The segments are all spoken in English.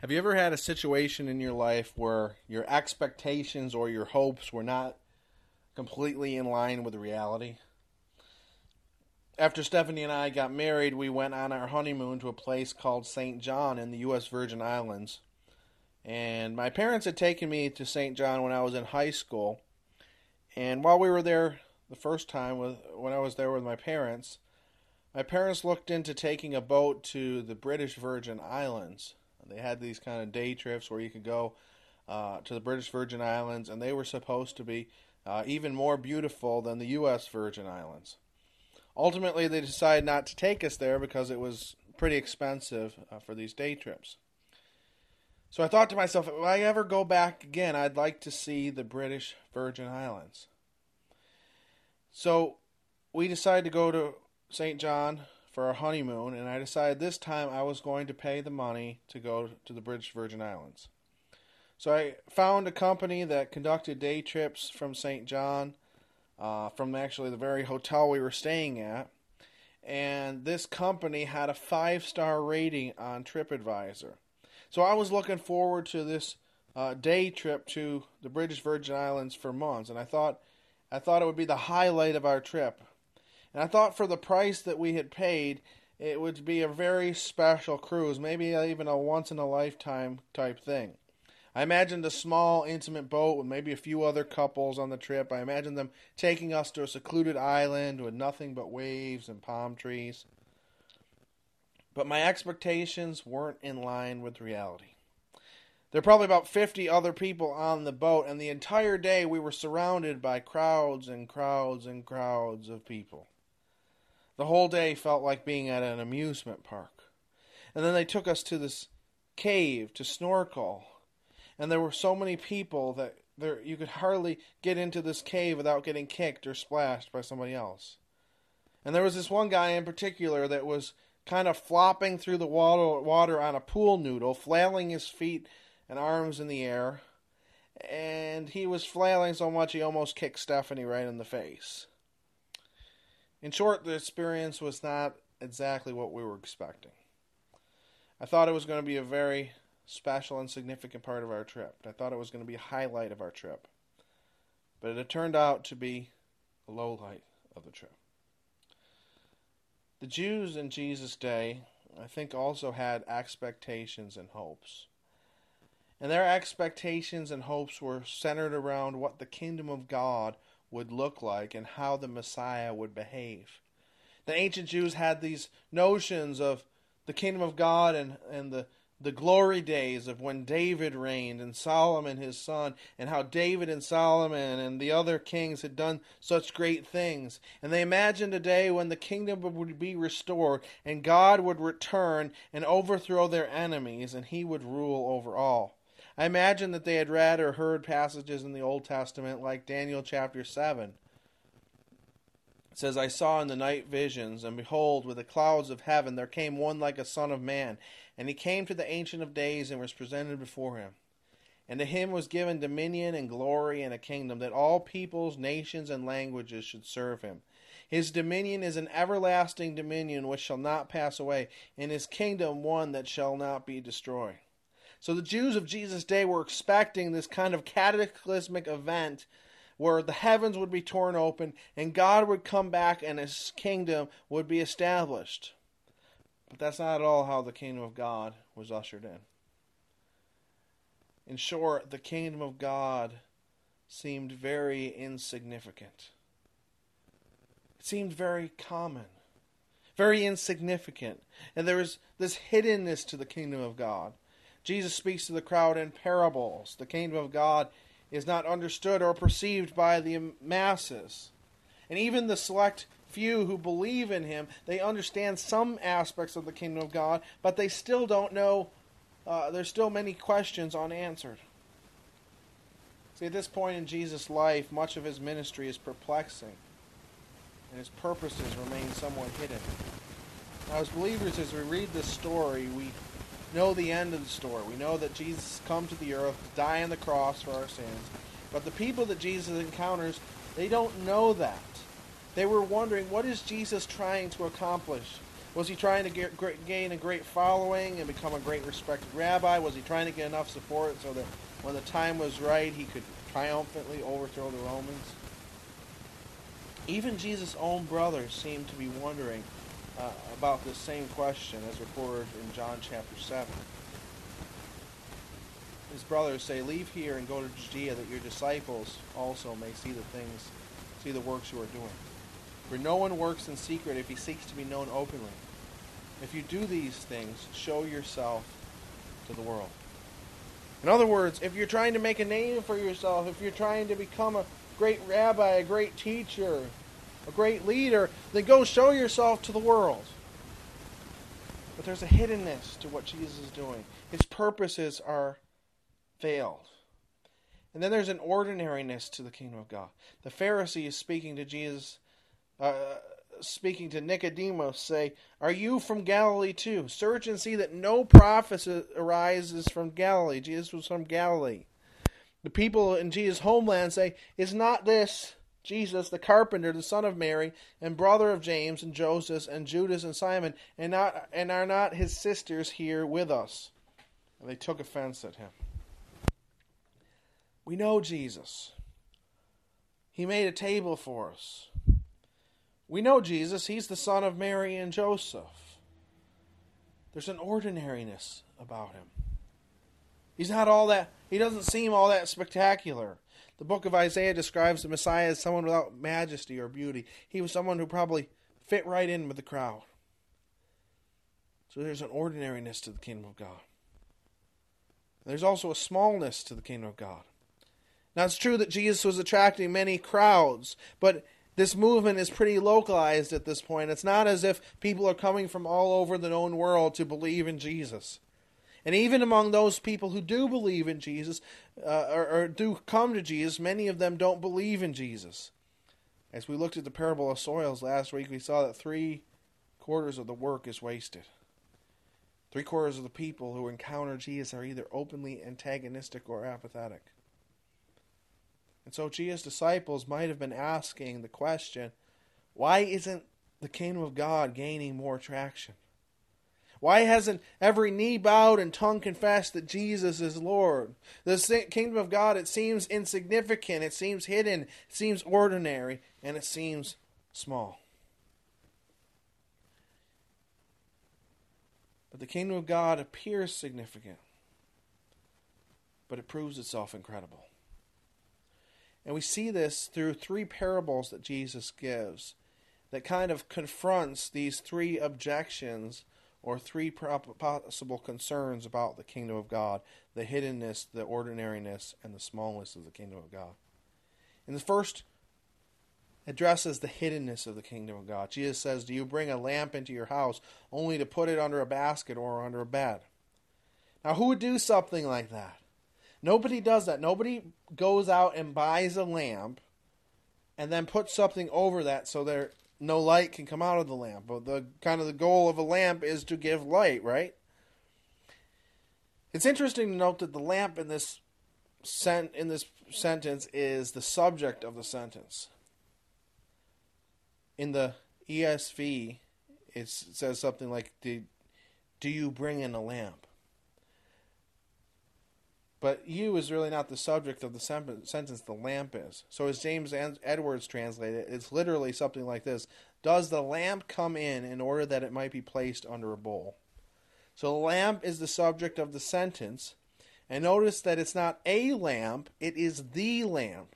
Have you ever had a situation in your life where your expectations or your hopes were not completely in line with reality? After Stephanie and I got married, we went on our honeymoon to a place called St. John in the U.S. Virgin Islands. And my parents had taken me to St. John when I was in high school. And while we were there the first time, with, when I was there with my parents, my parents looked into taking a boat to the British Virgin Islands. They had these kind of day trips where you could go uh, to the British Virgin Islands, and they were supposed to be uh, even more beautiful than the U.S. Virgin Islands. Ultimately, they decided not to take us there because it was pretty expensive uh, for these day trips. So I thought to myself, if I ever go back again, I'd like to see the British Virgin Islands. So we decided to go to St. John for our honeymoon, and I decided this time I was going to pay the money to go to the British Virgin Islands. So I found a company that conducted day trips from St. John, uh, from actually the very hotel we were staying at. And this company had a five star rating on TripAdvisor. So I was looking forward to this uh, day trip to the British Virgin Islands for months, and I thought I thought it would be the highlight of our trip. And I thought for the price that we had paid, it would be a very special cruise, maybe even a once in a lifetime type thing. I imagined a small, intimate boat with maybe a few other couples on the trip. I imagined them taking us to a secluded island with nothing but waves and palm trees. But my expectations weren't in line with reality. There were probably about 50 other people on the boat, and the entire day we were surrounded by crowds and crowds and crowds of people. The whole day felt like being at an amusement park. And then they took us to this cave to snorkel. And there were so many people that there you could hardly get into this cave without getting kicked or splashed by somebody else. And there was this one guy in particular that was kind of flopping through the water, water on a pool noodle, flailing his feet and arms in the air. And he was flailing so much he almost kicked Stephanie right in the face. In short, the experience was not exactly what we were expecting. I thought it was going to be a very special and significant part of our trip. I thought it was going to be a highlight of our trip. But it turned out to be a low light of the trip. The Jews in Jesus' day, I think, also had expectations and hopes. And their expectations and hopes were centered around what the kingdom of God would look like and how the Messiah would behave. The ancient Jews had these notions of the kingdom of God and, and the, the glory days of when David reigned and Solomon his son, and how David and Solomon and the other kings had done such great things. And they imagined a day when the kingdom would be restored and God would return and overthrow their enemies and he would rule over all. I imagine that they had read or heard passages in the Old Testament like Daniel chapter 7. It says, I saw in the night visions, and behold, with the clouds of heaven there came one like a son of man. And he came to the Ancient of Days and was presented before him. And to him was given dominion and glory and a kingdom, that all peoples, nations, and languages should serve him. His dominion is an everlasting dominion which shall not pass away, and his kingdom one that shall not be destroyed. So the Jews of Jesus' day were expecting this kind of cataclysmic event where the heavens would be torn open and God would come back and his kingdom would be established. But that's not at all how the kingdom of God was ushered in. In short, the kingdom of God seemed very insignificant. It seemed very common, very insignificant. And there was this hiddenness to the kingdom of God. Jesus speaks to the crowd in parables. The kingdom of God is not understood or perceived by the masses. And even the select few who believe in him, they understand some aspects of the kingdom of God, but they still don't know. Uh, there's still many questions unanswered. See, at this point in Jesus' life, much of his ministry is perplexing, and his purposes remain somewhat hidden. Now, as believers, as we read this story, we know the end of the story. We know that Jesus come to the earth to die on the cross for our sins. But the people that Jesus encounters, they don't know that. They were wondering, what is Jesus trying to accomplish? Was he trying to get, gain a great following and become a great respected rabbi? Was he trying to get enough support so that when the time was right, he could triumphantly overthrow the Romans? Even Jesus' own brothers seemed to be wondering uh, about this same question as reported in John chapter 7. His brothers say, Leave here and go to Judea that your disciples also may see the things, see the works you are doing. For no one works in secret if he seeks to be known openly. If you do these things, show yourself to the world. In other words, if you're trying to make a name for yourself, if you're trying to become a great rabbi, a great teacher, a great leader, then go show yourself to the world. But there's a hiddenness to what Jesus is doing. His purposes are veiled. And then there's an ordinariness to the kingdom of God. The Pharisee is speaking to Jesus, uh, speaking to Nicodemus, say, Are you from Galilee too? Search and see that no prophet arises from Galilee. Jesus was from Galilee. The people in Jesus' homeland say, Is not this Jesus, the carpenter, the son of Mary, and brother of James and Joseph and Judas and Simon, and not and are not his sisters here with us? And they took offense at him. We know Jesus. He made a table for us. We know Jesus. He's the son of Mary and Joseph. There's an ordinariness about him. He's not all that, he doesn't seem all that spectacular. The book of Isaiah describes the Messiah as someone without majesty or beauty. He was someone who probably fit right in with the crowd. So there's an ordinariness to the kingdom of God. There's also a smallness to the kingdom of God. Now, it's true that Jesus was attracting many crowds, but this movement is pretty localized at this point. It's not as if people are coming from all over the known world to believe in Jesus. And even among those people who do believe in Jesus uh, or, or do come to Jesus, many of them don't believe in Jesus. As we looked at the parable of soils last week, we saw that three quarters of the work is wasted. Three quarters of the people who encounter Jesus are either openly antagonistic or apathetic. And so Jesus' disciples might have been asking the question why isn't the kingdom of God gaining more traction? Why hasn't every knee bowed and tongue confessed that Jesus is Lord? The kingdom of God, it seems insignificant, it seems hidden, it seems ordinary, and it seems small. But the kingdom of God appears significant, but it proves itself incredible. And we see this through three parables that Jesus gives that kind of confronts these three objections or three possible concerns about the kingdom of God the hiddenness, the ordinariness, and the smallness of the kingdom of God. In the first addresses the hiddenness of the kingdom of God. Jesus says, Do you bring a lamp into your house only to put it under a basket or under a bed? Now, who would do something like that? Nobody does that. Nobody goes out and buys a lamp and then puts something over that so there no light can come out of the lamp. But the kind of the goal of a lamp is to give light, right? It's interesting to note that the lamp in this sent in this sentence is the subject of the sentence. In the ESV, it says something like, "Do, do you bring in a lamp?" But you is really not the subject of the sentence, the lamp is. So, as James Edwards translated it, it's literally something like this Does the lamp come in in order that it might be placed under a bowl? So, the lamp is the subject of the sentence. And notice that it's not a lamp, it is the lamp.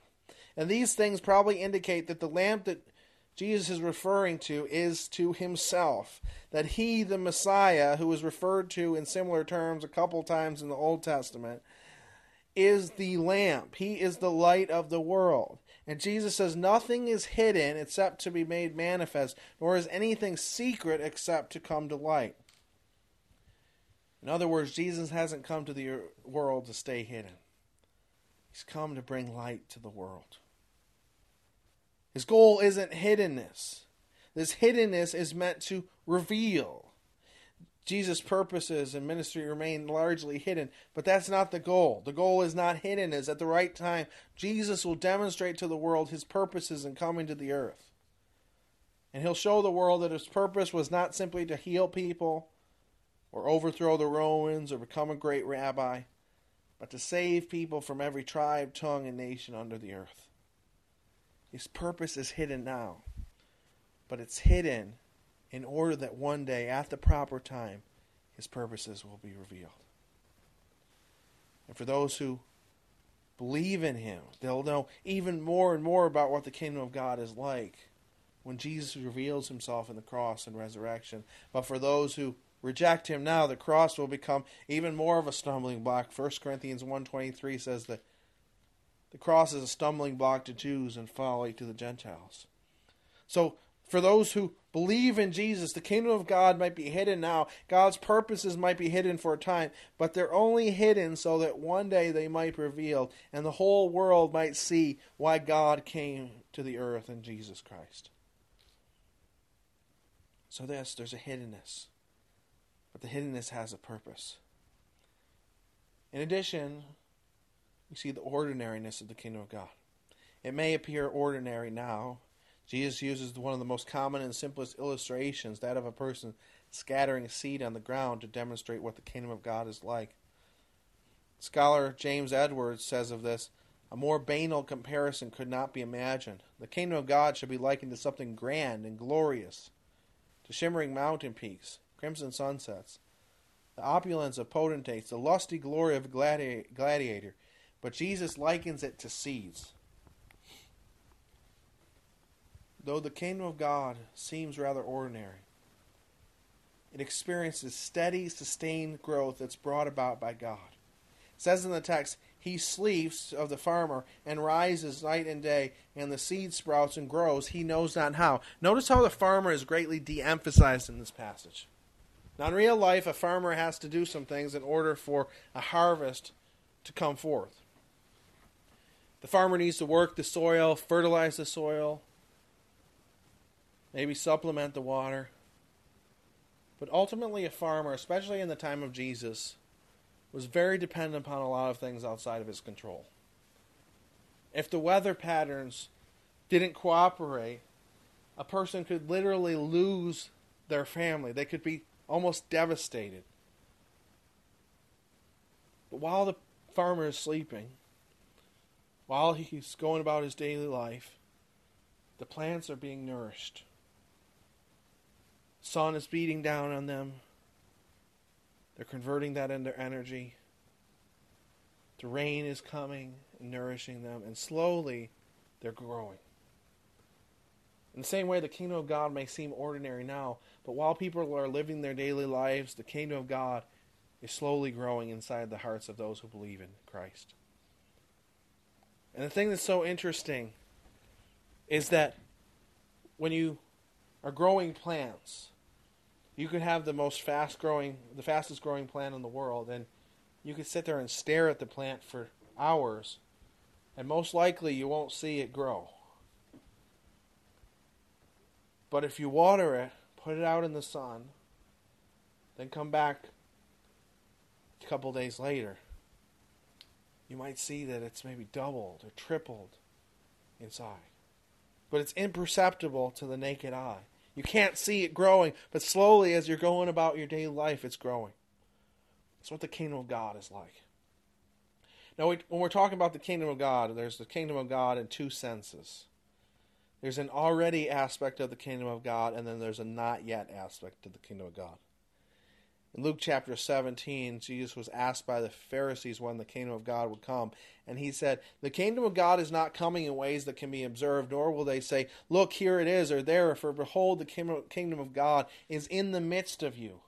And these things probably indicate that the lamp that Jesus is referring to is to himself. That he, the Messiah, who is referred to in similar terms a couple times in the Old Testament, is the lamp. He is the light of the world. And Jesus says, Nothing is hidden except to be made manifest, nor is anything secret except to come to light. In other words, Jesus hasn't come to the world to stay hidden, He's come to bring light to the world. His goal isn't hiddenness. This hiddenness is meant to reveal. Jesus' purposes and ministry remain largely hidden, but that's not the goal. The goal is not hidden, is at the right time, Jesus will demonstrate to the world his purposes in coming to the earth. And he'll show the world that his purpose was not simply to heal people or overthrow the Romans or become a great rabbi, but to save people from every tribe, tongue, and nation under the earth. His purpose is hidden now, but it's hidden in order that one day, at the proper time, his purposes will be revealed. And for those who believe in him, they'll know even more and more about what the kingdom of God is like when Jesus reveals himself in the cross and resurrection. But for those who reject him now, the cross will become even more of a stumbling block. 1 Corinthians 1.23 says that the cross is a stumbling block to Jews and folly to the Gentiles. So for those who believe in Jesus, the kingdom of God might be hidden now. God's purposes might be hidden for a time, but they're only hidden so that one day they might be revealed and the whole world might see why God came to the earth in Jesus Christ. So, this, there's a hiddenness, but the hiddenness has a purpose. In addition, we see the ordinariness of the kingdom of God. It may appear ordinary now, Jesus uses one of the most common and simplest illustrations, that of a person scattering seed on the ground, to demonstrate what the kingdom of God is like. Scholar James Edwards says of this a more banal comparison could not be imagined. The kingdom of God should be likened to something grand and glorious, to shimmering mountain peaks, crimson sunsets, the opulence of potentates, the lusty glory of a gladiator. But Jesus likens it to seeds Though the kingdom of God seems rather ordinary, it experiences steady, sustained growth that's brought about by God. It says in the text, He sleeps of the farmer and rises night and day, and the seed sprouts and grows, he knows not how. Notice how the farmer is greatly de emphasized in this passage. Now, in real life, a farmer has to do some things in order for a harvest to come forth. The farmer needs to work the soil, fertilize the soil, maybe supplement the water. But ultimately, a farmer, especially in the time of Jesus, was very dependent upon a lot of things outside of his control. If the weather patterns didn't cooperate, a person could literally lose their family. They could be almost devastated. But while the farmer is sleeping, while he's going about his daily life, the plants are being nourished sun is beating down on them. They're converting that into energy. The rain is coming and nourishing them, and slowly they're growing. In the same way, the kingdom of God may seem ordinary now, but while people are living their daily lives, the kingdom of God is slowly growing inside the hearts of those who believe in Christ. And the thing that's so interesting is that when you are growing plants, you could have the most fast growing, the fastest growing plant in the world, and you could sit there and stare at the plant for hours, and most likely you won't see it grow. But if you water it, put it out in the sun, then come back a couple days later, you might see that it's maybe doubled or tripled inside. But it's imperceptible to the naked eye. You can't see it growing, but slowly as you're going about your daily life, it's growing. That's what the kingdom of God is like. Now, when we're talking about the kingdom of God, there's the kingdom of God in two senses. There's an already aspect of the kingdom of God, and then there's a not yet aspect of the kingdom of God. In Luke chapter 17, Jesus was asked by the Pharisees when the kingdom of God would come. And he said, The kingdom of God is not coming in ways that can be observed, nor will they say, Look, here it is, or there, for behold, the kingdom of God is in the midst of you.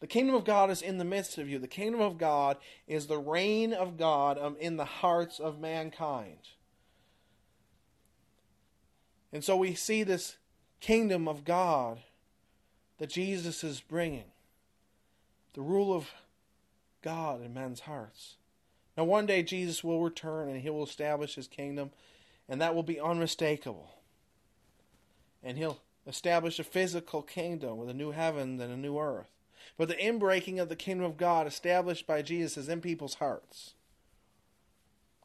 The kingdom of God is in the midst of you. The kingdom of God is the reign of God um, in the hearts of mankind. And so we see this kingdom of God that Jesus is bringing the rule of God in men's hearts. Now, one day Jesus will return and he will establish his kingdom, and that will be unmistakable. And he'll establish a physical kingdom with a new heaven and a new earth. But the inbreaking of the kingdom of God established by Jesus is in people's hearts.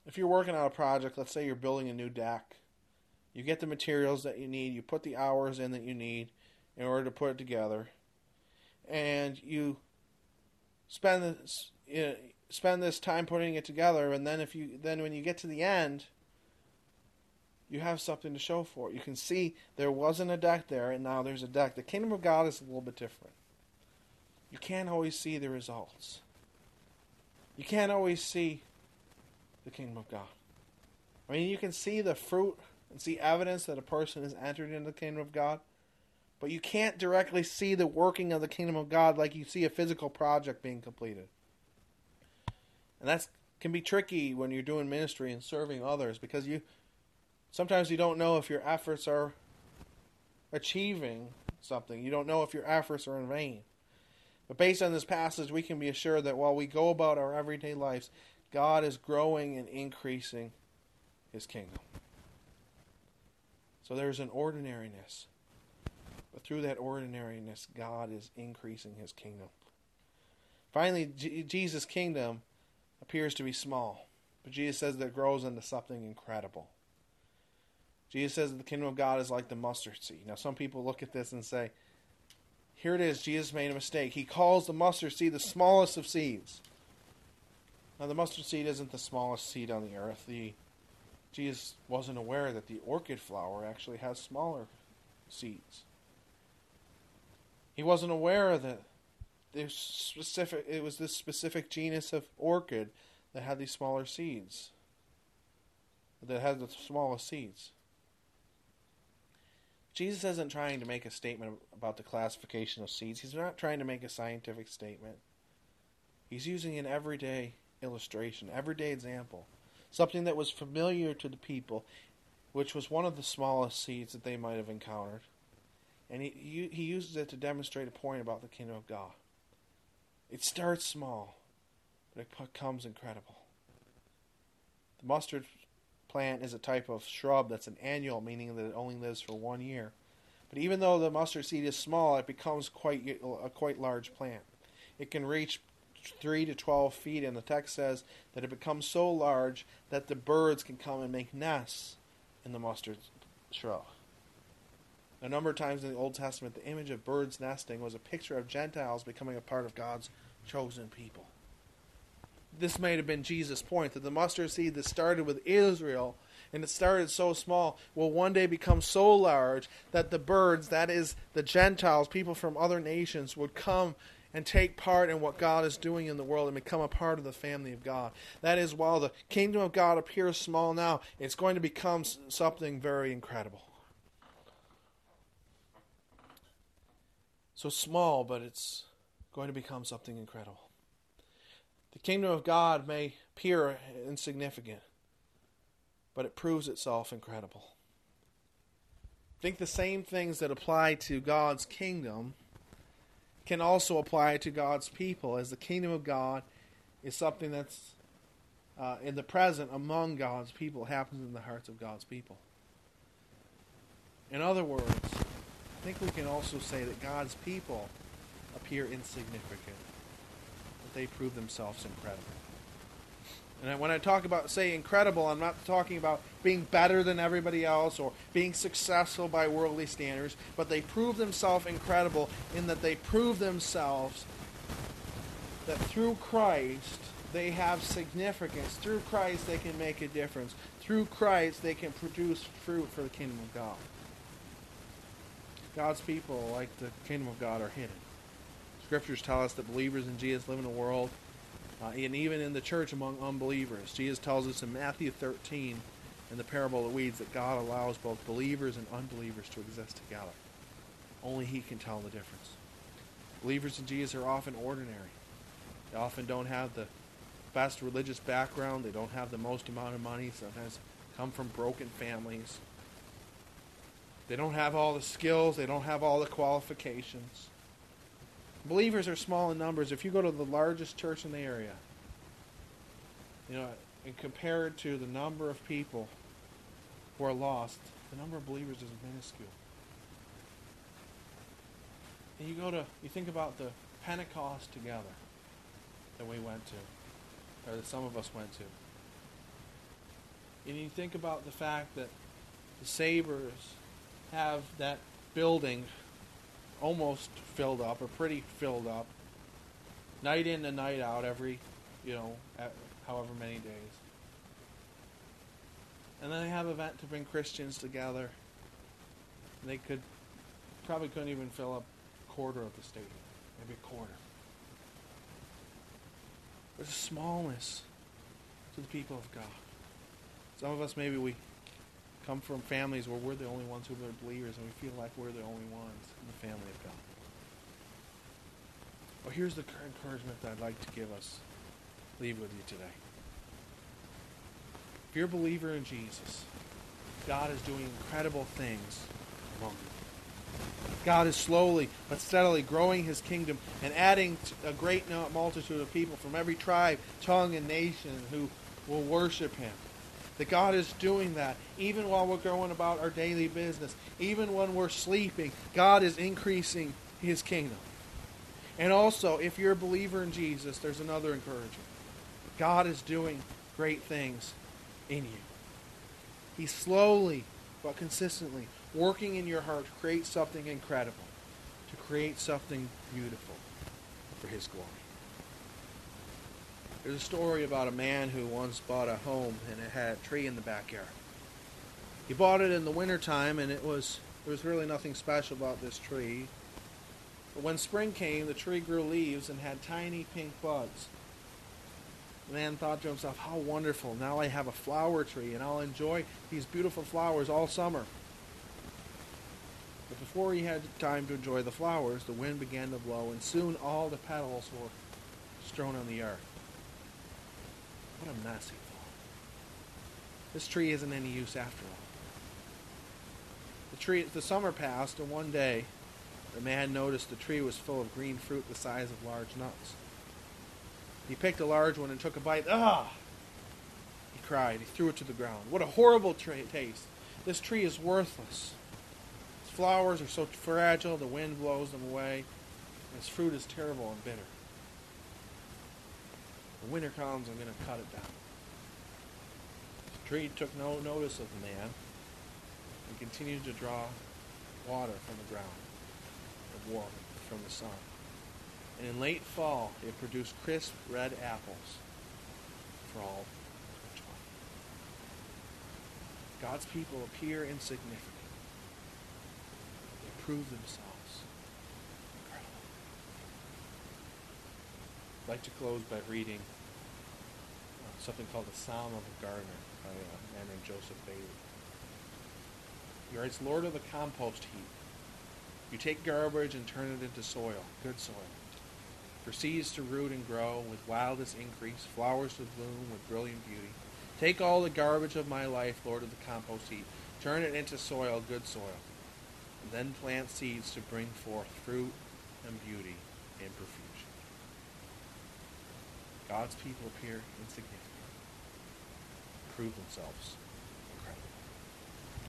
If you're working on a project, let's say you're building a new deck, You get the materials that you need, you put the hours in that you need in order to put it together, and you spend this, you know, spend this time putting it together and then if you then when you get to the end you have something to show for it. You can see there wasn't a deck there and now there's a deck. The kingdom of God is a little bit different. You can't always see the results. You can't always see the kingdom of God. I mean, you can see the fruit and see evidence that a person has entered into the kingdom of God, but you can't directly see the working of the kingdom of God like you see a physical project being completed. And that can be tricky when you're doing ministry and serving others because you sometimes you don't know if your efforts are achieving something. You don't know if your efforts are in vain. But based on this passage, we can be assured that while we go about our everyday lives, God is growing and increasing his kingdom. So there's an ordinariness. But through that ordinariness, God is increasing his kingdom. Finally, G- Jesus' kingdom appears to be small, but Jesus says that it grows into something incredible. Jesus says that the kingdom of God is like the mustard seed. Now, some people look at this and say, here it is, Jesus made a mistake. He calls the mustard seed the smallest of seeds. Now, the mustard seed isn't the smallest seed on the earth. The Jesus wasn't aware that the orchid flower actually has smaller seeds. He wasn't aware that this specific it was this specific genus of orchid that had these smaller seeds. That had the smallest seeds. Jesus isn't trying to make a statement about the classification of seeds. He's not trying to make a scientific statement. He's using an everyday illustration, everyday example, something that was familiar to the people, which was one of the smallest seeds that they might have encountered. And he, he uses it to demonstrate a point about the kingdom of God. It starts small, but it becomes incredible. The mustard plant is a type of shrub that's an annual, meaning that it only lives for one year. But even though the mustard seed is small, it becomes quite a quite large plant. It can reach 3 to 12 feet, and the text says that it becomes so large that the birds can come and make nests in the mustard shrub. A number of times in the Old Testament, the image of birds nesting was a picture of Gentiles becoming a part of God's chosen people. This may have been Jesus' point that the mustard seed that started with Israel and it started so small will one day become so large that the birds, that is, the Gentiles, people from other nations, would come and take part in what God is doing in the world and become a part of the family of God. That is, while the kingdom of God appears small now, it's going to become something very incredible. So small, but it's going to become something incredible. The kingdom of God may appear insignificant, but it proves itself incredible. Think the same things that apply to God's kingdom can also apply to God's people, as the kingdom of God is something that's uh, in the present among God's people, happens in the hearts of God's people. In other words, I think we can also say that God's people appear insignificant, but they prove themselves incredible. And when I talk about, say, incredible, I'm not talking about being better than everybody else or being successful by worldly standards, but they prove themselves incredible in that they prove themselves that through Christ they have significance. Through Christ they can make a difference. Through Christ they can produce fruit for the kingdom of God. God's people, like the kingdom of God, are hidden. Scriptures tell us that believers in Jesus live in a world, uh, and even in the church among unbelievers. Jesus tells us in Matthew 13, in the parable of the weeds, that God allows both believers and unbelievers to exist together. Only He can tell the difference. Believers in Jesus are often ordinary. They often don't have the best religious background. They don't have the most amount of money. Sometimes come from broken families. They don't have all the skills, they don't have all the qualifications. Believers are small in numbers. If you go to the largest church in the area, you know, and compare it to the number of people who are lost, the number of believers is minuscule. And you go to, you think about the Pentecost together that we went to, or that some of us went to. And you think about the fact that the Sabres have that building almost filled up, or pretty filled up, night in and night out, every, you know, however many days. And then they have event to bring Christians together. They could probably couldn't even fill up a quarter of the stadium, maybe a quarter. There's a smallness to the people of God. Some of us maybe we come from families where we're the only ones who are believers and we feel like we're the only ones in the family of God. Well, here's the encouragement that I'd like to give us, leave with you today. If you're a believer in Jesus, God is doing incredible things among you. God is slowly but steadily growing his kingdom and adding a great multitude of people from every tribe, tongue, and nation who will worship him. That God is doing that even while we're going about our daily business, even when we're sleeping, God is increasing his kingdom. And also, if you're a believer in Jesus, there's another encouragement. God is doing great things in you. He's slowly but consistently working in your heart to create something incredible, to create something beautiful for His glory. There's a story about a man who once bought a home and it had a tree in the backyard. He bought it in the wintertime and it was there was really nothing special about this tree. But when spring came, the tree grew leaves and had tiny pink buds. The man thought to himself, How wonderful. Now I have a flower tree and I'll enjoy these beautiful flowers all summer. But before he had time to enjoy the flowers, the wind began to blow, and soon all the petals were strewn on the earth. What a mess he thought. This tree isn't any use after all. The tree, the summer passed, and one day, the man noticed the tree was full of green fruit the size of large nuts. He picked a large one and took a bite. Ah! He cried. He threw it to the ground. What a horrible tra- taste! This tree is worthless Its flowers are so fragile, the wind blows them away. Its fruit is terrible and bitter. When winter comes, I'm going to cut it down. The tree took no notice of the man and continued to draw water from the ground and warmth from the sun. And in late fall, it produced crisp red apples for all. God's people appear insignificant They prove themselves. Incredible. I'd like to close by reading uh, something called The Psalm of a Gardener by a man named Joseph Bayly. He writes, Lord of the compost heap, you take garbage and turn it into soil, good soil, for seeds to root and grow with wildest increase, flowers to bloom with brilliant beauty. Take all the garbage of my life, Lord of the compost heap, turn it into soil, good soil and then plant seeds to bring forth fruit and beauty and profusion. God's people appear insignificant, prove themselves